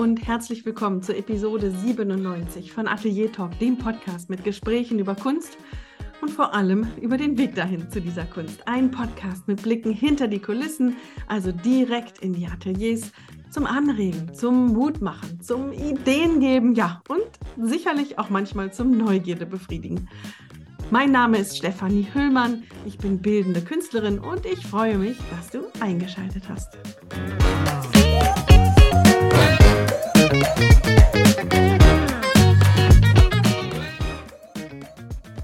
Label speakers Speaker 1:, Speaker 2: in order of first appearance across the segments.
Speaker 1: und herzlich willkommen zur Episode 97 von Atelier Talk, dem Podcast mit Gesprächen über Kunst und vor allem über den Weg dahin zu dieser Kunst. Ein Podcast mit Blicken hinter die Kulissen, also direkt in die Ateliers, zum Anregen, zum Mutmachen, zum Ideengeben, ja, und sicherlich auch manchmal zum Neugierde befriedigen. Mein Name ist Stefanie Hüllmann, ich bin bildende Künstlerin und ich freue mich, dass du eingeschaltet hast.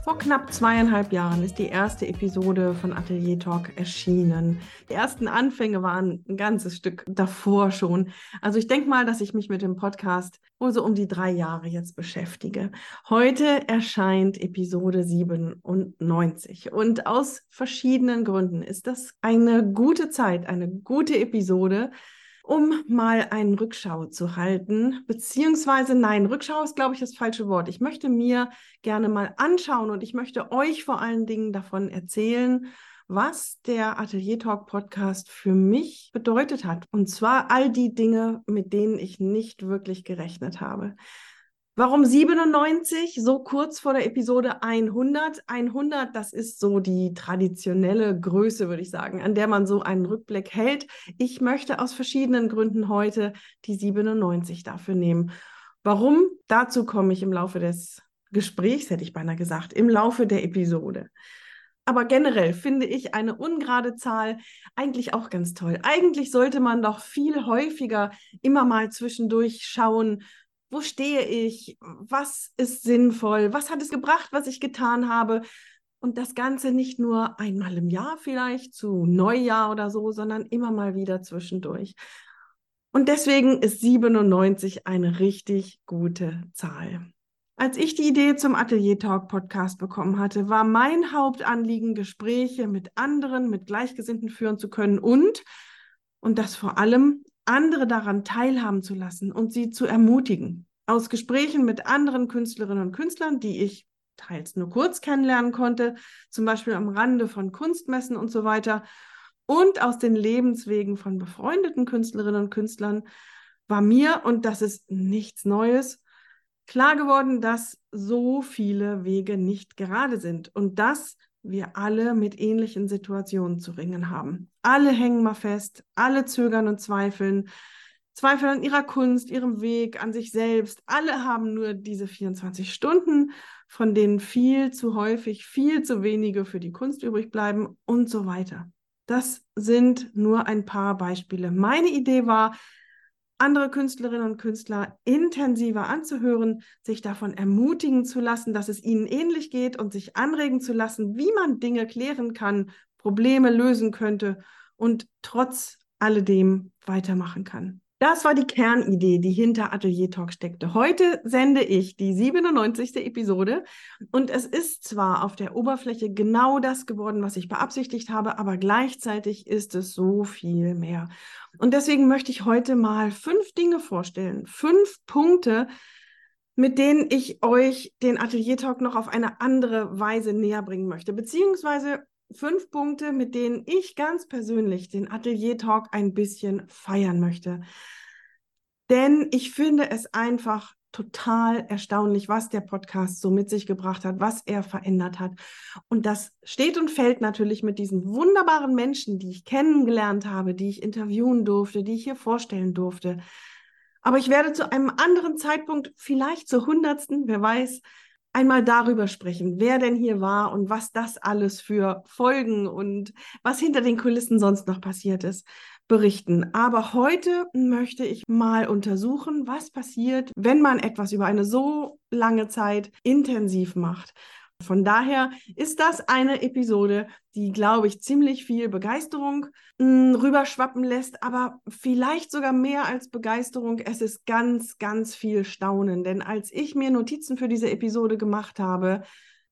Speaker 1: Vor knapp zweieinhalb Jahren ist die erste Episode von Atelier Talk erschienen. Die ersten Anfänge waren ein ganzes Stück davor schon. Also ich denke mal, dass ich mich mit dem Podcast wohl so um die drei Jahre jetzt beschäftige. Heute erscheint Episode 97 und aus verschiedenen Gründen ist das eine gute Zeit, eine gute Episode, um mal einen Rückschau zu halten. Beziehungsweise, nein, Rückschau ist, glaube ich, das falsche Wort. Ich möchte mir gerne mal anschauen und ich möchte euch vor allen Dingen davon erzählen, was der Atelier Talk Podcast für mich bedeutet hat. Und zwar all die Dinge, mit denen ich nicht wirklich gerechnet habe. Warum 97? So kurz vor der Episode 100. 100, das ist so die traditionelle Größe, würde ich sagen, an der man so einen Rückblick hält. Ich möchte aus verschiedenen Gründen heute die 97 dafür nehmen. Warum? Dazu komme ich im Laufe des Gesprächs, hätte ich beinahe gesagt, im Laufe der Episode. Aber generell finde ich eine ungerade Zahl eigentlich auch ganz toll. Eigentlich sollte man doch viel häufiger immer mal zwischendurch schauen, wo stehe ich, was ist sinnvoll, was hat es gebracht, was ich getan habe. Und das Ganze nicht nur einmal im Jahr vielleicht zu Neujahr oder so, sondern immer mal wieder zwischendurch. Und deswegen ist 97 eine richtig gute Zahl. Als ich die Idee zum Atelier Talk Podcast bekommen hatte, war mein Hauptanliegen, Gespräche mit anderen, mit Gleichgesinnten führen zu können und, und das vor allem andere daran teilhaben zu lassen und sie zu ermutigen. Aus Gesprächen mit anderen Künstlerinnen und Künstlern, die ich teils nur kurz kennenlernen konnte, zum Beispiel am Rande von Kunstmessen und so weiter, und aus den Lebenswegen von befreundeten Künstlerinnen und Künstlern, war mir, und das ist nichts Neues, klar geworden, dass so viele Wege nicht gerade sind und dass wir alle mit ähnlichen Situationen zu ringen haben. Alle hängen mal fest, alle zögern und zweifeln, zweifeln an ihrer Kunst, ihrem Weg, an sich selbst. Alle haben nur diese 24 Stunden, von denen viel zu häufig, viel zu wenige für die Kunst übrig bleiben und so weiter. Das sind nur ein paar Beispiele. Meine Idee war, andere Künstlerinnen und Künstler intensiver anzuhören, sich davon ermutigen zu lassen, dass es ihnen ähnlich geht und sich anregen zu lassen, wie man Dinge klären kann, Probleme lösen könnte und trotz alledem weitermachen kann. Das war die Kernidee, die hinter Atelier Talk steckte. Heute sende ich die 97. Episode und es ist zwar auf der Oberfläche genau das geworden, was ich beabsichtigt habe, aber gleichzeitig ist es so viel mehr. Und deswegen möchte ich heute mal fünf Dinge vorstellen, fünf Punkte, mit denen ich euch den Atelier Talk noch auf eine andere Weise näher bringen möchte, beziehungsweise fünf Punkte, mit denen ich ganz persönlich den Atelier Talk ein bisschen feiern möchte. Denn ich finde es einfach total erstaunlich, was der Podcast so mit sich gebracht hat, was er verändert hat. Und das steht und fällt natürlich mit diesen wunderbaren Menschen, die ich kennengelernt habe, die ich interviewen durfte, die ich hier vorstellen durfte. Aber ich werde zu einem anderen Zeitpunkt, vielleicht zur hundertsten, wer weiß, einmal darüber sprechen, wer denn hier war und was das alles für Folgen und was hinter den Kulissen sonst noch passiert ist, berichten. Aber heute möchte ich mal untersuchen, was passiert, wenn man etwas über eine so lange Zeit intensiv macht. Von daher ist das eine Episode, die, glaube ich, ziemlich viel Begeisterung mh, hm, rüberschwappen lässt, aber vielleicht sogar mehr als Begeisterung. Es ist ganz, ganz viel Staunen. Denn als ich mir Notizen für diese Episode gemacht habe,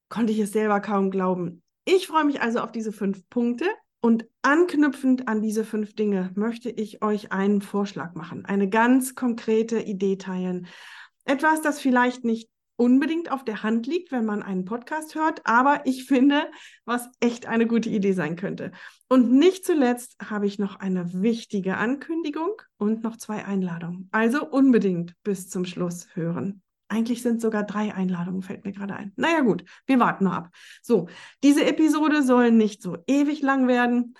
Speaker 1: konnte ich es selber kaum glauben. Ich freue mich also auf diese fünf Punkte. Und anknüpfend an diese fünf Dinge möchte ich euch einen Vorschlag machen, eine ganz konkrete Idee teilen. Etwas, das vielleicht nicht unbedingt auf der Hand liegt, wenn man einen Podcast hört, aber ich finde, was echt eine gute Idee sein könnte. Und nicht zuletzt habe ich noch eine wichtige Ankündigung und noch zwei Einladungen. Also unbedingt bis zum Schluss hören. Eigentlich sind sogar drei Einladungen, fällt mir gerade ein. Naja gut, wir warten noch ab. So, diese Episode soll nicht so ewig lang werden.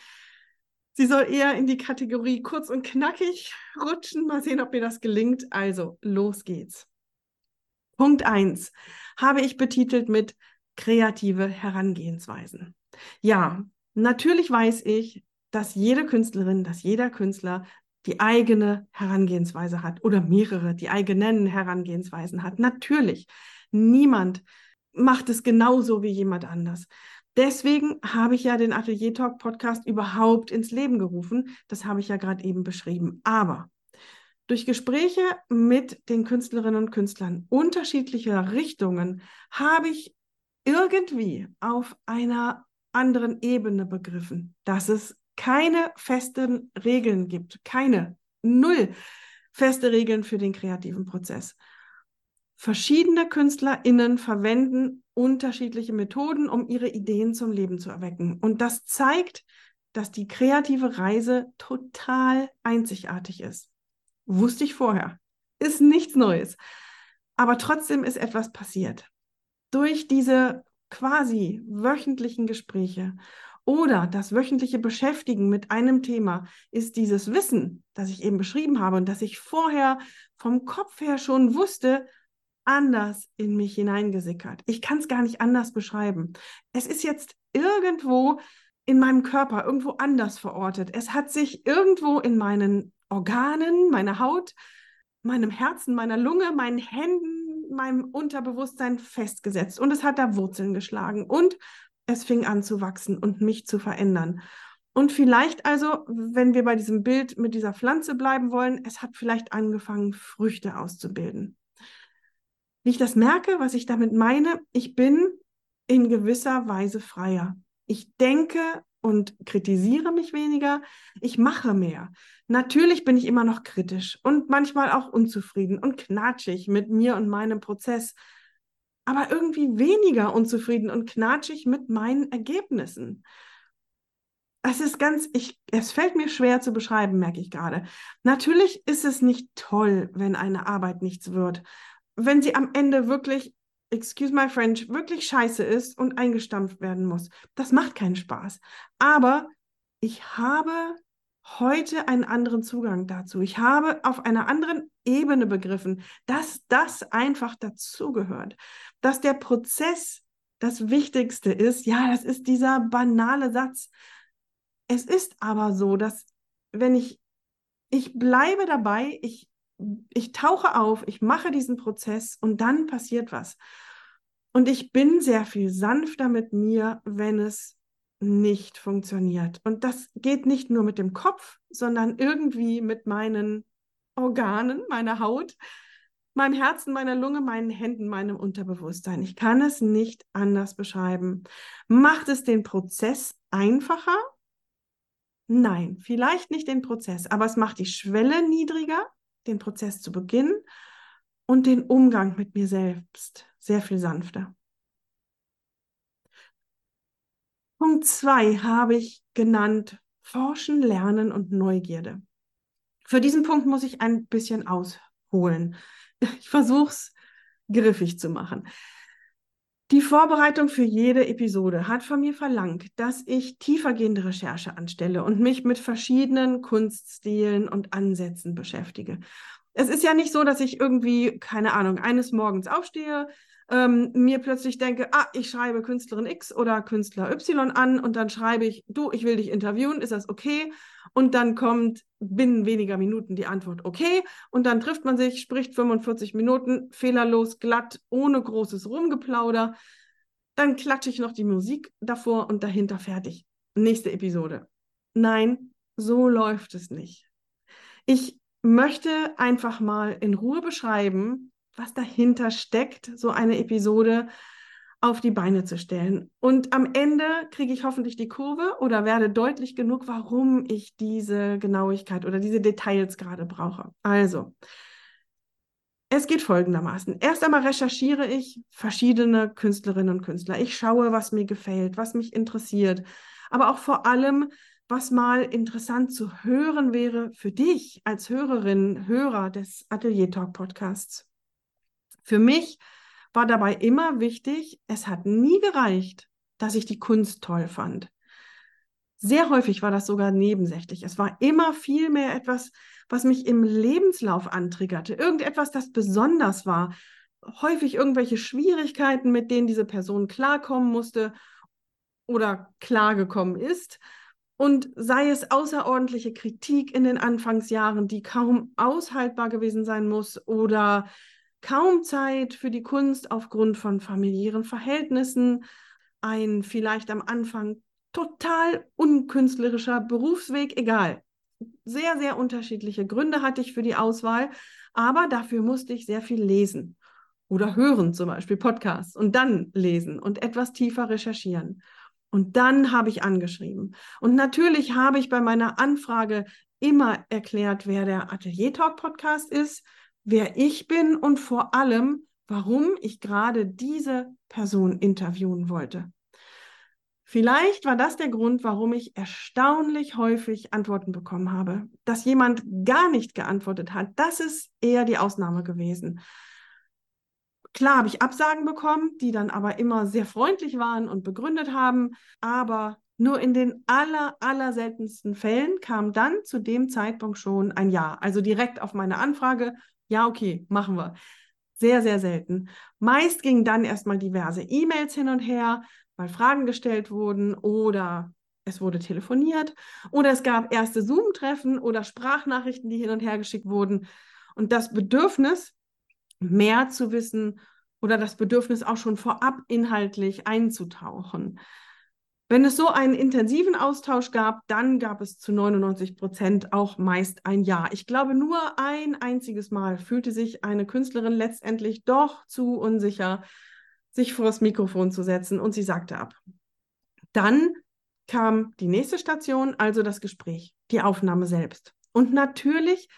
Speaker 1: Sie soll eher in die Kategorie kurz und knackig rutschen. Mal sehen, ob mir das gelingt. Also, los geht's. Punkt 1 habe ich betitelt mit kreative Herangehensweisen. Ja, natürlich weiß ich, dass jede Künstlerin, dass jeder Künstler die eigene Herangehensweise hat oder mehrere, die eigenen Herangehensweisen hat. Natürlich, niemand macht es genauso wie jemand anders. Deswegen habe ich ja den Atelier Talk Podcast überhaupt ins Leben gerufen. Das habe ich ja gerade eben beschrieben. Aber durch Gespräche mit den Künstlerinnen und Künstlern unterschiedlicher Richtungen habe ich irgendwie auf einer anderen Ebene begriffen, dass es keine festen Regeln gibt, keine, null feste Regeln für den kreativen Prozess. Verschiedene KünstlerInnen verwenden unterschiedliche Methoden, um ihre Ideen zum Leben zu erwecken. Und das zeigt, dass die kreative Reise total einzigartig ist. Wusste ich vorher. Ist nichts Neues. Aber trotzdem ist etwas passiert. Durch diese quasi wöchentlichen Gespräche oder das wöchentliche Beschäftigen mit einem Thema ist dieses Wissen, das ich eben beschrieben habe und das ich vorher vom Kopf her schon wusste, anders in mich hineingesickert. Ich kann es gar nicht anders beschreiben. Es ist jetzt irgendwo in meinem Körper, irgendwo anders verortet. Es hat sich irgendwo in meinen Organen, meiner Haut, meinem Herzen, meiner Lunge, meinen Händen, meinem Unterbewusstsein festgesetzt. Und es hat da Wurzeln geschlagen. Und es fing an zu wachsen und mich zu verändern. Und vielleicht also, wenn wir bei diesem Bild mit dieser Pflanze bleiben wollen, es hat vielleicht angefangen, Früchte auszubilden wie ich das merke, was ich damit meine, ich bin in gewisser Weise freier. Ich denke und kritisiere mich weniger, ich mache mehr. Natürlich bin ich immer noch kritisch und manchmal auch unzufrieden und knatschig mit mir und meinem Prozess, aber irgendwie weniger unzufrieden und knatschig mit meinen Ergebnissen. Es ist ganz, ich, es fällt mir schwer zu beschreiben, merke ich gerade. Natürlich ist es nicht toll, wenn eine Arbeit nichts wird wenn sie am Ende wirklich, excuse my French, wirklich scheiße ist und eingestampft werden muss. Das macht keinen Spaß. Aber ich habe heute einen anderen Zugang dazu. Ich habe auf einer anderen Ebene begriffen, dass das einfach dazugehört, dass der Prozess das Wichtigste ist. Ja, das ist dieser banale Satz. Es ist aber so, dass wenn ich, ich bleibe dabei, ich ich tauche auf, ich mache diesen Prozess und dann passiert was. Und ich bin sehr viel sanfter mit mir, wenn es nicht funktioniert. Und das geht nicht nur mit dem Kopf, sondern irgendwie mit meinen Organen, meiner Haut, meinem Herzen, meiner Lunge, meinen Händen, meinem Unterbewusstsein. Ich kann es nicht anders beschreiben. Macht es den Prozess einfacher? Nein, vielleicht nicht den Prozess, aber es macht die Schwelle niedriger den Prozess zu beginnen und den Umgang mit mir selbst sehr viel sanfter. Punkt zwei habe ich genannt Forschen, Lernen und Neugierde. Für diesen Punkt muss ich ein bisschen ausholen. Ich versuche es griffig zu machen. Die Vorbereitung für jede Episode hat von mir verlangt, dass ich tiefergehende Recherche anstelle und mich mit verschiedenen Kunststilen und Ansätzen beschäftige. Es ist ja nicht so, dass ich irgendwie, keine Ahnung, eines Morgens aufstehe, ähm, mir plötzlich denke, ah, ich schreibe Künstlerin X oder Künstler Y an und dann schreibe ich, du, ich will dich interviewen, ist das okay? Und dann kommt binnen weniger Minuten die Antwort, okay. Und dann trifft man sich, spricht 45 Minuten, fehlerlos, glatt, ohne großes Rumgeplauder. Dann klatsche ich noch die Musik davor und dahinter fertig. Nächste Episode. Nein, so läuft es nicht. Ich möchte einfach mal in Ruhe beschreiben, was dahinter steckt, so eine Episode auf die Beine zu stellen. Und am Ende kriege ich hoffentlich die Kurve oder werde deutlich genug, warum ich diese Genauigkeit oder diese Details gerade brauche. Also, Es geht folgendermaßen. Erst einmal recherchiere ich verschiedene Künstlerinnen und Künstler. Ich schaue, was mir gefällt, was mich interessiert, aber auch vor allem, was mal interessant zu hören wäre für dich als Hörerin, Hörer des Atelier Talk Podcasts. Für mich war dabei immer wichtig, es hat nie gereicht, dass ich die Kunst toll fand. Sehr häufig war das sogar nebensächlich. Es war immer viel mehr etwas, was mich im Lebenslauf antriggerte. Irgendetwas, das besonders war. Häufig irgendwelche Schwierigkeiten, mit denen diese Person klarkommen musste oder klargekommen ist. Und sei es außerordentliche Kritik in den Anfangsjahren, die kaum aushaltbar gewesen sein muss, oder kaum Zeit für die Kunst aufgrund von familiären Verhältnissen, ein vielleicht am Anfang total unkünstlerischer Berufsweg, egal. Sehr, sehr unterschiedliche Gründe hatte ich für die Auswahl, aber dafür musste ich sehr viel lesen oder hören, zum Beispiel Podcasts und dann lesen und etwas tiefer recherchieren. Und dann habe ich angeschrieben. Und natürlich habe ich bei meiner Anfrage immer erklärt, wer der Atelier Talk Podcast ist, wer ich bin und vor allem, warum ich gerade diese Person interviewen wollte. Vielleicht war das der Grund, warum ich erstaunlich häufig Antworten bekommen habe. Dass jemand gar nicht geantwortet hat, das ist eher die Ausnahme gewesen. Klar habe ich Absagen bekommen, die dann aber immer sehr freundlich waren und begründet haben, aber nur in den aller, aller seltensten Fällen kam dann zu dem Zeitpunkt schon ein Ja. Also direkt auf meine Anfrage, ja, okay, machen wir. Sehr, sehr selten. Meist gingen dann erstmal diverse E-Mails hin und her, weil Fragen gestellt wurden oder es wurde telefoniert oder es gab erste Zoom-Treffen oder Sprachnachrichten, die hin und her geschickt wurden. Und das Bedürfnis, mehr zu wissen oder das Bedürfnis auch schon vorab inhaltlich einzutauchen. Wenn es so einen intensiven Austausch gab, dann gab es zu 99 Prozent auch meist ein Ja. Ich glaube, nur ein einziges Mal fühlte sich eine Künstlerin letztendlich doch zu unsicher, sich vor das Mikrofon zu setzen und sie sagte ab. Dann kam die nächste Station, also das Gespräch, die Aufnahme selbst. Und natürlich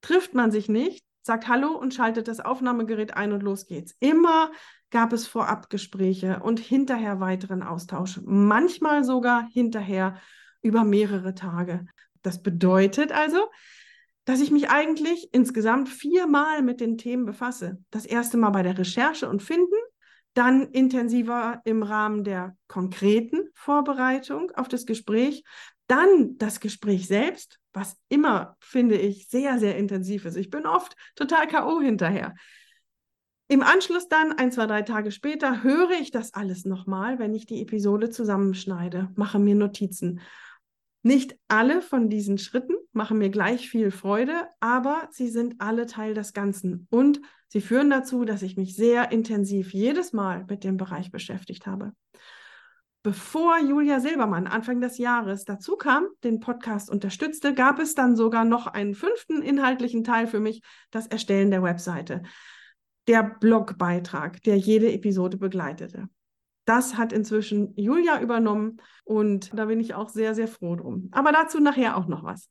Speaker 1: trifft man sich nicht, sagt Hallo und schaltet das Aufnahmegerät ein und los geht's. Immer gab es Vorabgespräche und hinterher weiteren Austausch, manchmal sogar hinterher über mehrere Tage. Das bedeutet also, dass ich mich eigentlich insgesamt viermal mit den Themen befasse. Das erste Mal bei der Recherche und Finden, dann intensiver im Rahmen der konkreten Vorbereitung auf das Gespräch, dann das Gespräch selbst, was immer, finde ich, sehr, sehr intensiv ist. Ich bin oft total K.O. hinterher. Im Anschluss dann, ein, zwei, drei Tage später, höre ich das alles nochmal, wenn ich die Episode zusammenschneide, mache mir Notizen. Nicht alle von diesen Schritten machen mir gleich viel Freude, aber sie sind alle Teil des Ganzen und sie führen dazu, dass ich mich sehr intensiv jedes Mal mit dem Bereich beschäftigt habe. Bevor Julia Silbermann Anfang des Jahres dazu kam, den Podcast unterstützte, gab es dann sogar noch einen fünften inhaltlichen Teil für mich, das Erstellen der Webseite. Der Blogbeitrag, der jede Episode begleitete. Das hat inzwischen Julia übernommen und da bin ich auch sehr, sehr froh drum. Aber dazu nachher auch noch was.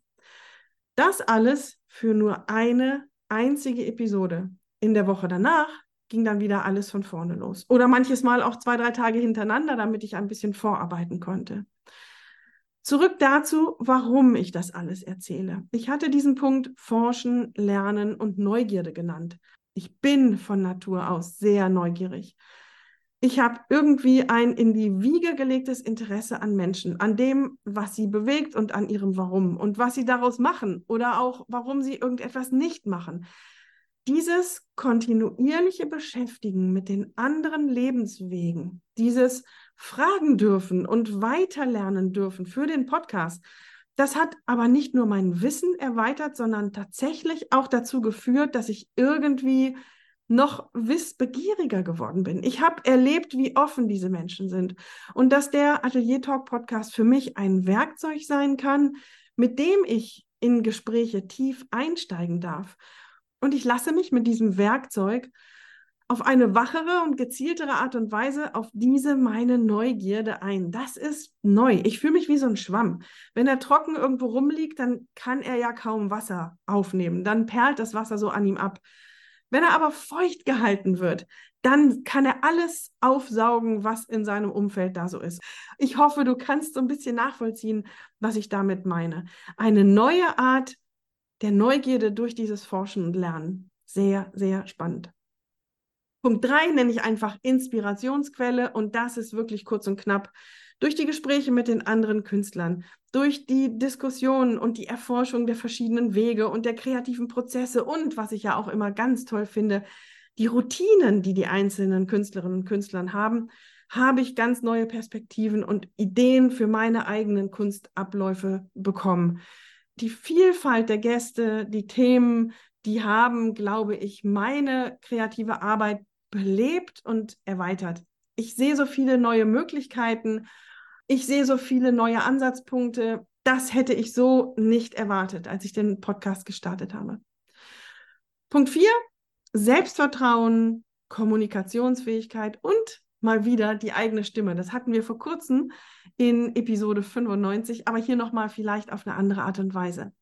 Speaker 1: Das alles für nur eine einzige Episode. In der Woche danach ging dann wieder alles von vorne los. Oder manches Mal auch zwei, drei Tage hintereinander, damit ich ein bisschen vorarbeiten konnte. Zurück dazu, warum ich das alles erzähle. Ich hatte diesen Punkt Forschen, Lernen und Neugierde genannt. Ich bin von Natur aus sehr neugierig ich habe irgendwie ein in die Wiege gelegtes Interesse an Menschen, an dem, was sie bewegt und an ihrem Warum und was sie daraus machen oder auch warum sie irgendetwas nicht machen. Dieses kontinuierliche Beschäftigen mit den anderen Lebenswegen, dieses Fragen dürfen und weiterlernen dürfen für den Podcast, das hat aber nicht nur mein Wissen erweitert, sondern tatsächlich auch dazu geführt, dass ich irgendwie noch wissbegieriger geworden bin. Ich habe erlebt, wie offen diese Menschen sind und dass der Atelier Talk Podcast für mich ein Werkzeug sein kann, mit dem ich in Gespräche tief einsteigen darf. Und ich lasse mich mit diesem Werkzeug auf eine wachere und gezieltere Art und Weise auf diese meine Neugierde ein. Das ist neu. Ich fühle mich wie so ein Schwamm. Wenn er trocken irgendwo rumliegt, dann kann er ja kaum Wasser aufnehmen. Dann perlt das Wasser so an ihm ab. Wenn er aber feucht gehalten wird, dann kann er alles aufsaugen, was in seinem Umfeld da so ist. Ich hoffe, du kannst so ein bisschen nachvollziehen, was ich damit meine. Eine neue Art der Neugierde durch dieses Forschen und Lernen. Sehr, sehr spannend. Punkt drei nenne ich einfach Inspirationsquelle und das ist wirklich kurz und knapp. Durch die Gespräche mit den anderen Künstlern, durch die Diskussionen und die Erforschung der verschiedenen Wege und der kreativen Prozesse und, was ich ja auch immer ganz toll finde, die Routinen, die die einzelnen Künstlerinnen und Künstlern haben, habe ich ganz neue Perspektiven und Ideen für meine eigenen Kunstabläufe bekommen. Die Vielfalt der Gäste, die Themen, die haben, glaube ich, meine kreative Arbeit belebt und erweitert. Ich sehe so viele neue Möglichkeiten. Ich sehe so viele neue Ansatzpunkte. Das hätte ich so nicht erwartet, als ich den Podcast gestartet habe. Punkt 4, Selbstvertrauen, Kommunikationsfähigkeit und mal wieder die eigene Stimme. Das hatten wir vor kurzem in Episode 95, aber hier nochmal vielleicht auf eine andere Art und Weise.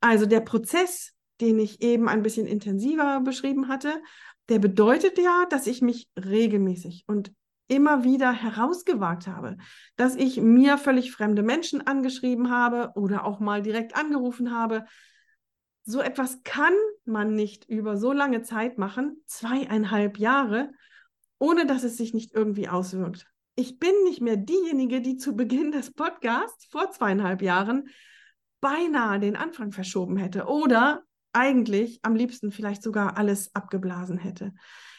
Speaker 1: Also der Prozess, den ich eben ein bisschen intensiver beschrieben hatte, der bedeutet ja, dass ich mich regelmäßig und immer wieder herausgewagt habe, dass ich mir völlig fremde Menschen angeschrieben habe oder auch mal direkt angerufen habe, so etwas kann man nicht über so lange Zeit machen, zweieinhalb Jahre, ohne dass es sich nicht irgendwie auswirkt. Ich bin nicht mehr diejenige, die zu Beginn des Podcasts vor zweieinhalb Jahren beinahe den Anfang verschoben hätte oder eigentlich am liebsten vielleicht sogar alles abgeblasen hätte.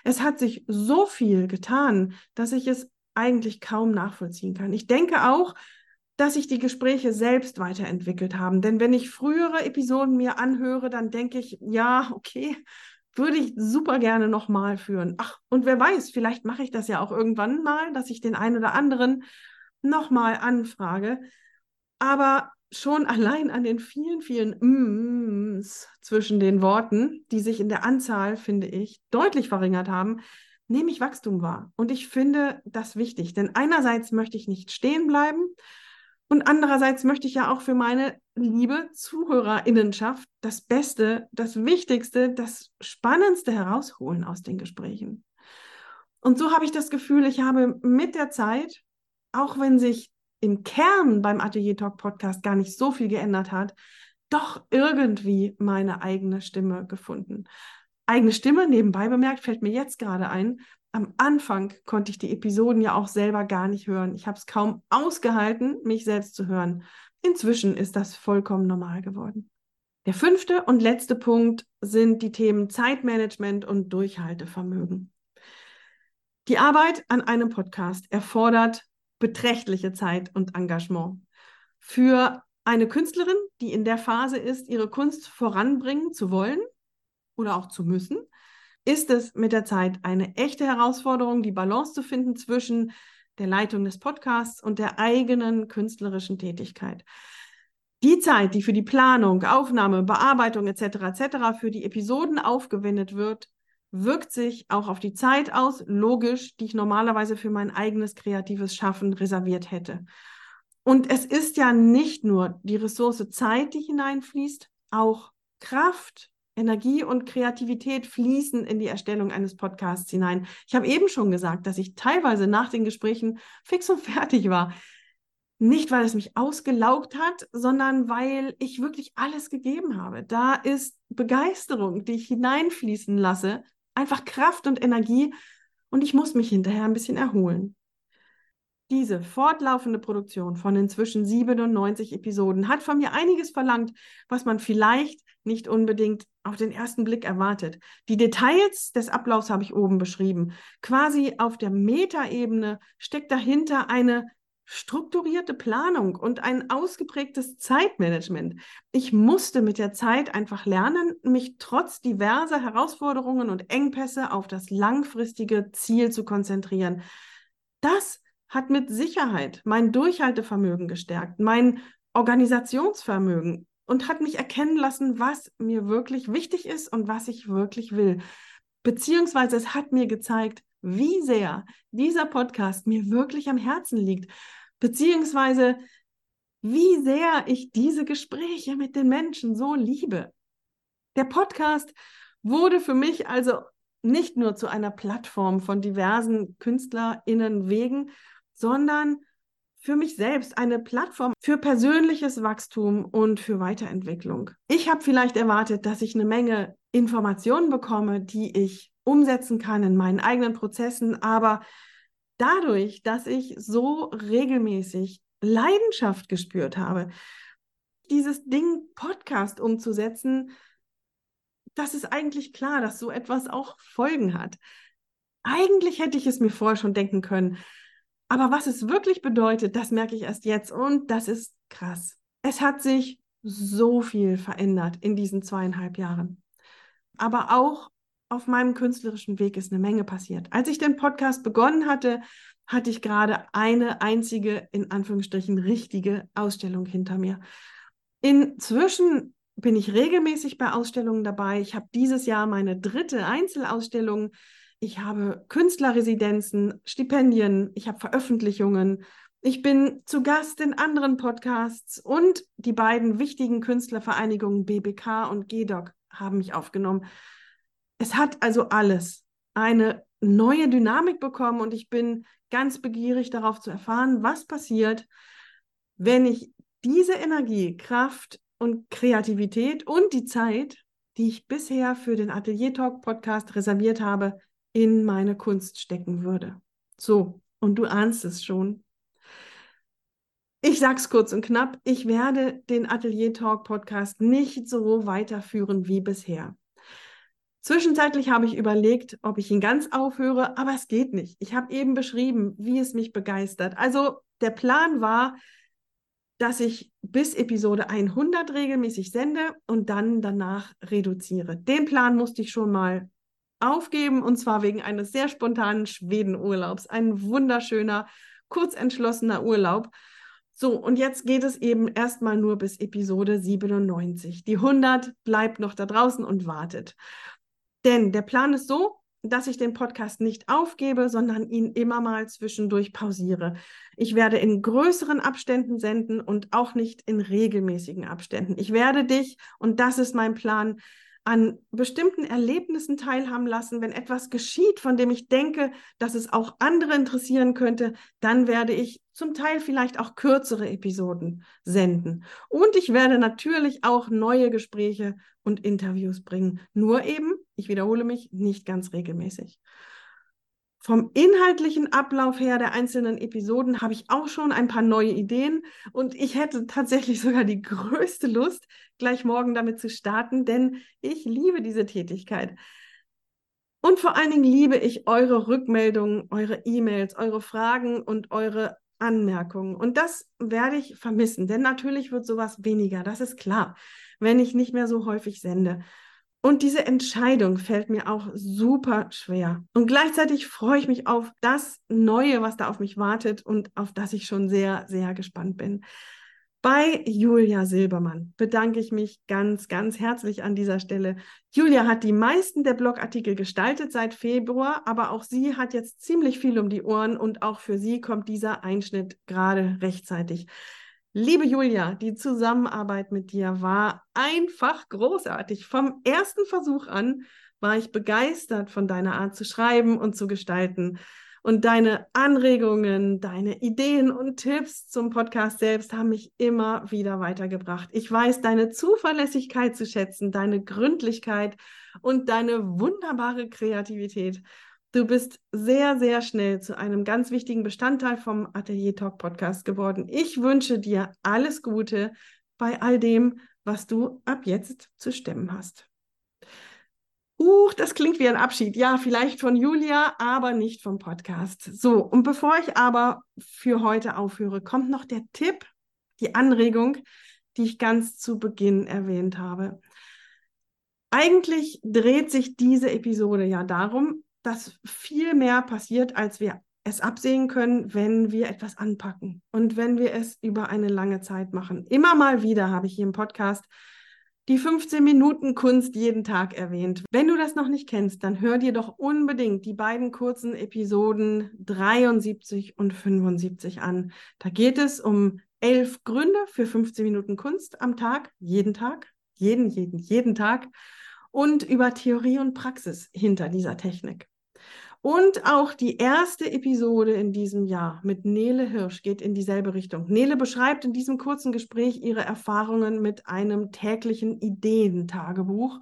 Speaker 1: Es hat sich so viel getan, dass ich es eigentlich kaum nachvollziehen kann. Ich denke auch, dass sich die Gespräche selbst weiterentwickelt haben. Denn wenn ich frühere Episoden mir anhöre, dann denke ich, ja, okay, würde ich super gerne nochmal führen. Ach, und wer weiß, vielleicht mache ich das ja auch irgendwann mal, dass ich den einen oder anderen nochmal anfrage. Aber schon allein an den vielen, vielen Mms zwischen den Worten, die sich in der Anzahl, finde ich, deutlich verringert haben, nehme ich Wachstum wahr. Und ich finde das wichtig, denn einerseits möchte ich nicht stehen bleiben und andererseits möchte ich ja auch für meine liebe Zuhörerinnenschaft das Beste, das Wichtigste, das Spannendste herausholen aus den Gesprächen. Und so habe ich das Gefühl, ich habe mit der Zeit, auch wenn sich im Kern beim Atelier Talk Podcast gar nicht so viel geändert hat, doch irgendwie meine eigene Stimme gefunden. Eigene Stimme, nebenbei bemerkt, fällt mir jetzt gerade ein, am Anfang konnte ich die Episoden ja auch selber gar nicht hören. Ich habe es kaum ausgehalten, mich selbst zu hören. Inzwischen ist das vollkommen normal geworden. Der fünfte und letzte Punkt sind die Themen Zeitmanagement und Durchhaltevermögen. Die Arbeit an einem Podcast erfordert beträchtliche Zeit und Engagement. Für eine Künstlerin, die in der Phase ist, ihre Kunst voranbringen zu wollen oder auch zu müssen, ist es mit der Zeit eine echte Herausforderung, die Balance zu finden zwischen der Leitung des Podcasts und der eigenen künstlerischen Tätigkeit. Die Zeit, die für die Planung, Aufnahme, Bearbeitung etc. etc. für die Episoden aufgewendet wird, wirkt sich auch auf die Zeit aus, logisch, die ich normalerweise für mein eigenes kreatives Schaffen reserviert hätte. Und es ist ja nicht nur die Ressource Zeit, die hineinfließt, auch Kraft, Energie und Kreativität fließen in die Erstellung eines Podcasts hinein. Ich habe eben schon gesagt, dass ich teilweise nach den Gesprächen fix und fertig war. Nicht, weil es mich ausgelaugt hat, sondern weil ich wirklich alles gegeben habe. Da ist Begeisterung, die ich hineinfließen lasse, einfach Kraft und Energie und ich muss mich hinterher ein bisschen erholen. Diese fortlaufende Produktion von inzwischen 97 Episoden hat von mir einiges verlangt, was man vielleicht nicht unbedingt auf den ersten Blick erwartet. Die Details des Ablaufs habe ich oben beschrieben. Quasi auf der Metaebene steckt dahinter eine strukturierte Planung und ein ausgeprägtes Zeitmanagement. Ich musste mit der Zeit einfach lernen, mich trotz diverser Herausforderungen und Engpässe auf das langfristige Ziel zu konzentrieren. Das hat mit Sicherheit mein Durchhaltevermögen gestärkt, mein Organisationsvermögen und hat mich erkennen lassen, was mir wirklich wichtig ist und was ich wirklich will. Beziehungsweise es hat mir gezeigt, wie sehr dieser Podcast mir wirklich am Herzen liegt. Beziehungsweise wie sehr ich diese Gespräche mit den Menschen so liebe. Der Podcast wurde für mich also nicht nur zu einer Plattform von diversen KünstlerInnen wegen, sondern für mich selbst eine Plattform für persönliches Wachstum und für Weiterentwicklung. Ich habe vielleicht erwartet, dass ich eine Menge Informationen bekomme, die ich umsetzen kann in meinen eigenen Prozessen, aber dadurch, dass ich so regelmäßig Leidenschaft gespürt habe, dieses Ding Podcast umzusetzen, das ist eigentlich klar, dass so etwas auch Folgen hat. Eigentlich hätte ich es mir vorher schon denken können. Aber was es wirklich bedeutet, das merke ich erst jetzt und das ist krass. Es hat sich so viel verändert in diesen zweieinhalb Jahren. Aber auch auf meinem künstlerischen Weg ist eine Menge passiert. Als ich den Podcast begonnen hatte, hatte ich gerade eine einzige, in Anführungsstrichen, richtige Ausstellung hinter mir. Inzwischen bin ich regelmäßig bei Ausstellungen dabei. Ich habe dieses Jahr meine dritte Einzelausstellung. Ich habe Künstlerresidenzen, Stipendien, ich habe Veröffentlichungen. Ich bin zu Gast in anderen Podcasts und die beiden wichtigen Künstlervereinigungen BBK und GEDOC haben mich aufgenommen. Es hat also alles eine neue Dynamik bekommen und ich bin ganz begierig darauf zu erfahren, was passiert, wenn ich diese Energie, Kraft und Kreativität und die Zeit, die ich bisher für den Atelier Talk Podcast reserviert habe, in meine Kunst stecken würde. So, und du ahnst es schon. Ich sag's kurz und knapp, ich werde den Atelier Talk Podcast nicht so weiterführen wie bisher. Zwischenzeitlich habe ich überlegt, ob ich ihn ganz aufhöre, aber es geht nicht. Ich habe eben beschrieben, wie es mich begeistert. Also der Plan war, dass ich bis Episode 100 regelmäßig sende und dann danach reduziere. Den Plan musste ich schon mal aufgeben und zwar wegen eines sehr spontanen Schwedenurlaubs. Ein wunderschöner, kurzentschlossener Urlaub. So, und jetzt geht es eben erstmal nur bis Episode 97. Die 100 bleibt noch da draußen und wartet. Denn der Plan ist so, dass ich den Podcast nicht aufgebe, sondern ihn immer mal zwischendurch pausiere. Ich werde in größeren Abständen senden und auch nicht in regelmäßigen Abständen. Ich werde dich, und das ist mein Plan, an bestimmten Erlebnissen teilhaben lassen. Wenn etwas geschieht, von dem ich denke, dass es auch andere interessieren könnte, dann werde ich zum Teil vielleicht auch kürzere Episoden senden. Und ich werde natürlich auch neue Gespräche und Interviews bringen. Nur eben, ich wiederhole mich, nicht ganz regelmäßig. Vom inhaltlichen Ablauf her der einzelnen Episoden habe ich auch schon ein paar neue Ideen und ich hätte tatsächlich sogar die größte Lust, gleich morgen damit zu starten, denn ich liebe diese Tätigkeit. Und vor allen Dingen liebe ich eure Rückmeldungen, eure E-Mails, eure Fragen und eure Anmerkungen. Und das werde ich vermissen, denn natürlich wird sowas weniger, das ist klar, wenn ich nicht mehr so häufig sende. Und diese Entscheidung fällt mir auch super schwer. Und gleichzeitig freue ich mich auf das Neue, was da auf mich wartet und auf das ich schon sehr, sehr gespannt bin. Bei Julia Silbermann bedanke ich mich ganz, ganz herzlich an dieser Stelle. Julia hat die meisten der Blogartikel gestaltet seit Februar, aber auch sie hat jetzt ziemlich viel um die Ohren und auch für sie kommt dieser Einschnitt gerade rechtzeitig. Liebe Julia, die Zusammenarbeit mit dir war einfach großartig. Vom ersten Versuch an war ich begeistert von deiner Art zu schreiben und zu gestalten. Und deine Anregungen, deine Ideen und Tipps zum Podcast selbst haben mich immer wieder weitergebracht. Ich weiß deine Zuverlässigkeit zu schätzen, deine Gründlichkeit und deine wunderbare Kreativität. Du bist sehr, sehr schnell zu einem ganz wichtigen Bestandteil vom Atelier Talk Podcast geworden. Ich wünsche dir alles Gute bei all dem, was du ab jetzt zu stemmen hast. Huch, das klingt wie ein Abschied. Ja, vielleicht von Julia, aber nicht vom Podcast. So, und bevor ich aber für heute aufhöre, kommt noch der Tipp, die Anregung, die ich ganz zu Beginn erwähnt habe. Eigentlich dreht sich diese Episode ja darum, dass viel mehr passiert, als wir es absehen können, wenn wir etwas anpacken und wenn wir es über eine lange Zeit machen. Immer mal wieder habe ich hier im Podcast die 15 Minuten Kunst jeden Tag erwähnt. Wenn du das noch nicht kennst, dann hör dir doch unbedingt die beiden kurzen Episoden 73 und 75 an. Da geht es um elf Gründe für 15 Minuten Kunst am Tag, jeden Tag, jeden, jeden, jeden Tag und über Theorie und Praxis hinter dieser Technik. Und auch die erste Episode in diesem Jahr mit Nele Hirsch geht in dieselbe Richtung. Nele beschreibt in diesem kurzen Gespräch ihre Erfahrungen mit einem täglichen Ideentagebuch,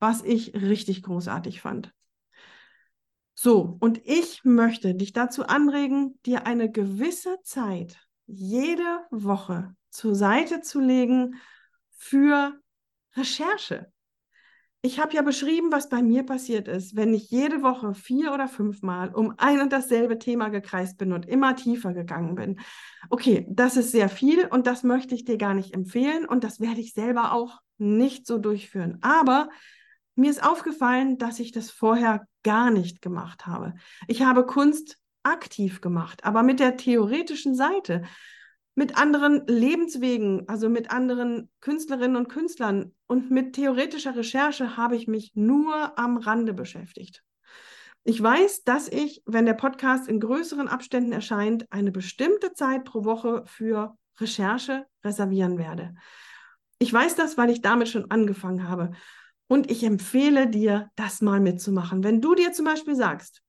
Speaker 1: was ich richtig großartig fand. So, und ich möchte dich dazu anregen, dir eine gewisse Zeit jede Woche zur Seite zu legen für Recherche. Ich habe ja beschrieben, was bei mir passiert ist, wenn ich jede Woche vier oder fünfmal um ein und dasselbe Thema gekreist bin und immer tiefer gegangen bin. Okay, das ist sehr viel und das möchte ich dir gar nicht empfehlen und das werde ich selber auch nicht so durchführen. Aber mir ist aufgefallen, dass ich das vorher gar nicht gemacht habe. Ich habe Kunst aktiv gemacht, aber mit der theoretischen Seite mit anderen Lebenswegen, also mit anderen Künstlerinnen und Künstlern und mit theoretischer Recherche habe ich mich nur am Rande beschäftigt. Ich weiß, dass ich, wenn der Podcast in größeren Abständen erscheint, eine bestimmte Zeit pro Woche für Recherche reservieren werde. Ich weiß das, weil ich damit schon angefangen habe. Und ich empfehle dir, das mal mitzumachen. Wenn du dir zum Beispiel sagst,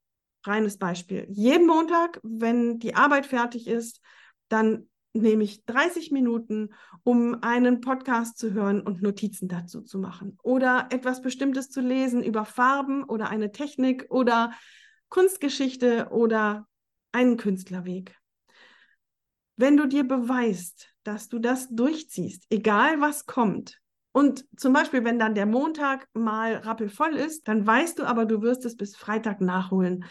Speaker 1: reines Beispiel, jeden Montag, wenn die Arbeit fertig ist, dann nehme ich 30 Minuten, um einen Podcast zu hören und Notizen dazu zu machen oder etwas Bestimmtes zu lesen über Farben oder eine Technik oder Kunstgeschichte oder einen Künstlerweg. Wenn du dir beweist, dass du das durchziehst, egal was kommt, und zum Beispiel, wenn dann der Montag mal rappelvoll ist, dann weißt du aber, du wirst es bis Freitag nachholen.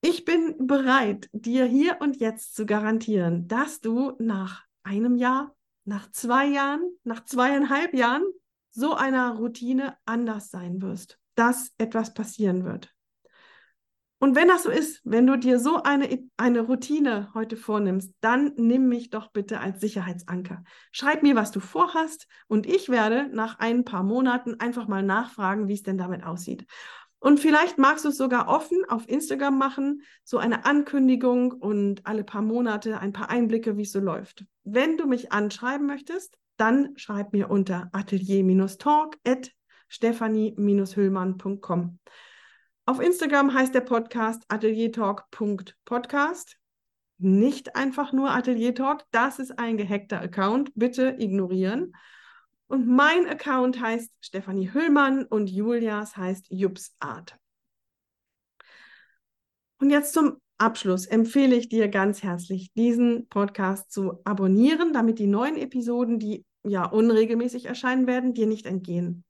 Speaker 1: Ich bin bereit, dir hier und jetzt zu garantieren, dass du nach einem Jahr, nach zwei Jahren, nach zweieinhalb Jahren so einer Routine anders sein wirst, dass etwas passieren wird. Und wenn das so ist, wenn du dir so eine, eine Routine heute vornimmst, dann nimm mich doch bitte als Sicherheitsanker. Schreib mir, was du vorhast und ich werde nach ein paar Monaten einfach mal nachfragen, wie es denn damit aussieht. Und vielleicht magst du es sogar offen auf Instagram machen, so eine Ankündigung und alle paar Monate ein paar Einblicke, wie es so läuft. Wenn du mich anschreiben möchtest, dann schreib mir unter atelier-talk at stephanie-hüllmann.com. Auf Instagram heißt der Podcast ateliertalk.podcast. Nicht einfach nur Atelier Talk, das ist ein gehackter Account. Bitte ignorieren. Und mein Account heißt Stefanie Hüllmann und Julias heißt Jups Art. Und jetzt zum Abschluss empfehle ich dir ganz herzlich, diesen Podcast zu abonnieren, damit die neuen Episoden, die ja unregelmäßig erscheinen werden, dir nicht entgehen.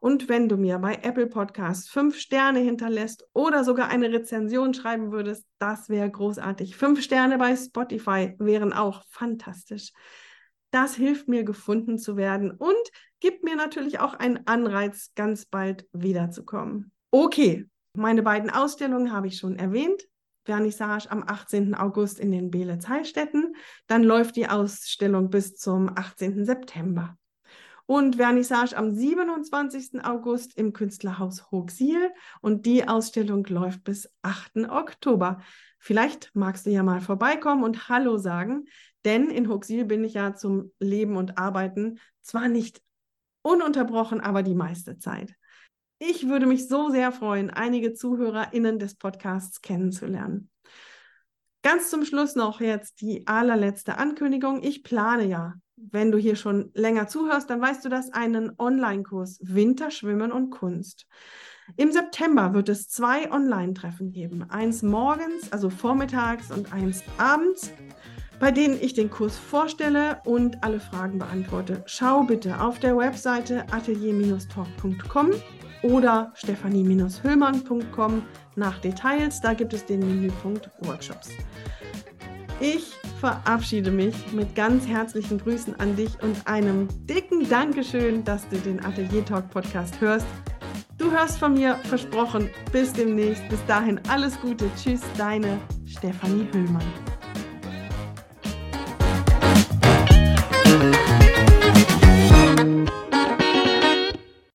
Speaker 1: Und wenn du mir bei Apple Podcasts fünf Sterne hinterlässt oder sogar eine Rezension schreiben würdest, das wäre großartig. Fünf Sterne bei Spotify wären auch fantastisch. Das hilft mir, gefunden zu werden und gibt mir natürlich auch einen Anreiz, ganz bald wiederzukommen. Okay, meine beiden Ausstellungen habe ich schon erwähnt. Vernissage am 18. August in den Beelitz Heilstätten. Dann läuft die Ausstellung bis zum 18. September. Und Vernissage am 27. August im Künstlerhaus Hochsiel. Und die Ausstellung läuft bis 8. Oktober. Vielleicht magst du ja mal vorbeikommen und Hallo sagen. Denn in Huxil bin ich ja zum Leben und Arbeiten zwar nicht ununterbrochen, aber die meiste Zeit. Ich würde mich so sehr freuen, einige ZuhörerInnen des Podcasts kennenzulernen. Ganz zum Schluss noch jetzt die allerletzte Ankündigung. Ich plane ja, wenn du hier schon länger zuhörst, dann weißt du das, einen Online-Kurs Winterschwimmen und Kunst. Im September wird es zwei Online-Treffen geben. Eins morgens, also vormittags und eins abends bei denen ich den Kurs vorstelle und alle Fragen beantworte. Schau bitte auf der Webseite atelier-talk.com oder stephanie-hüllmann.com nach Details. Da gibt es den Menüpunkt Workshops. Ich verabschiede mich mit ganz herzlichen Grüßen an dich und einem dicken Dankeschön, dass du den Atelier Talk Podcast hörst. Du hörst von mir versprochen. Bis demnächst. Bis dahin alles Gute. Tschüss, deine Stefanie Hüllmann.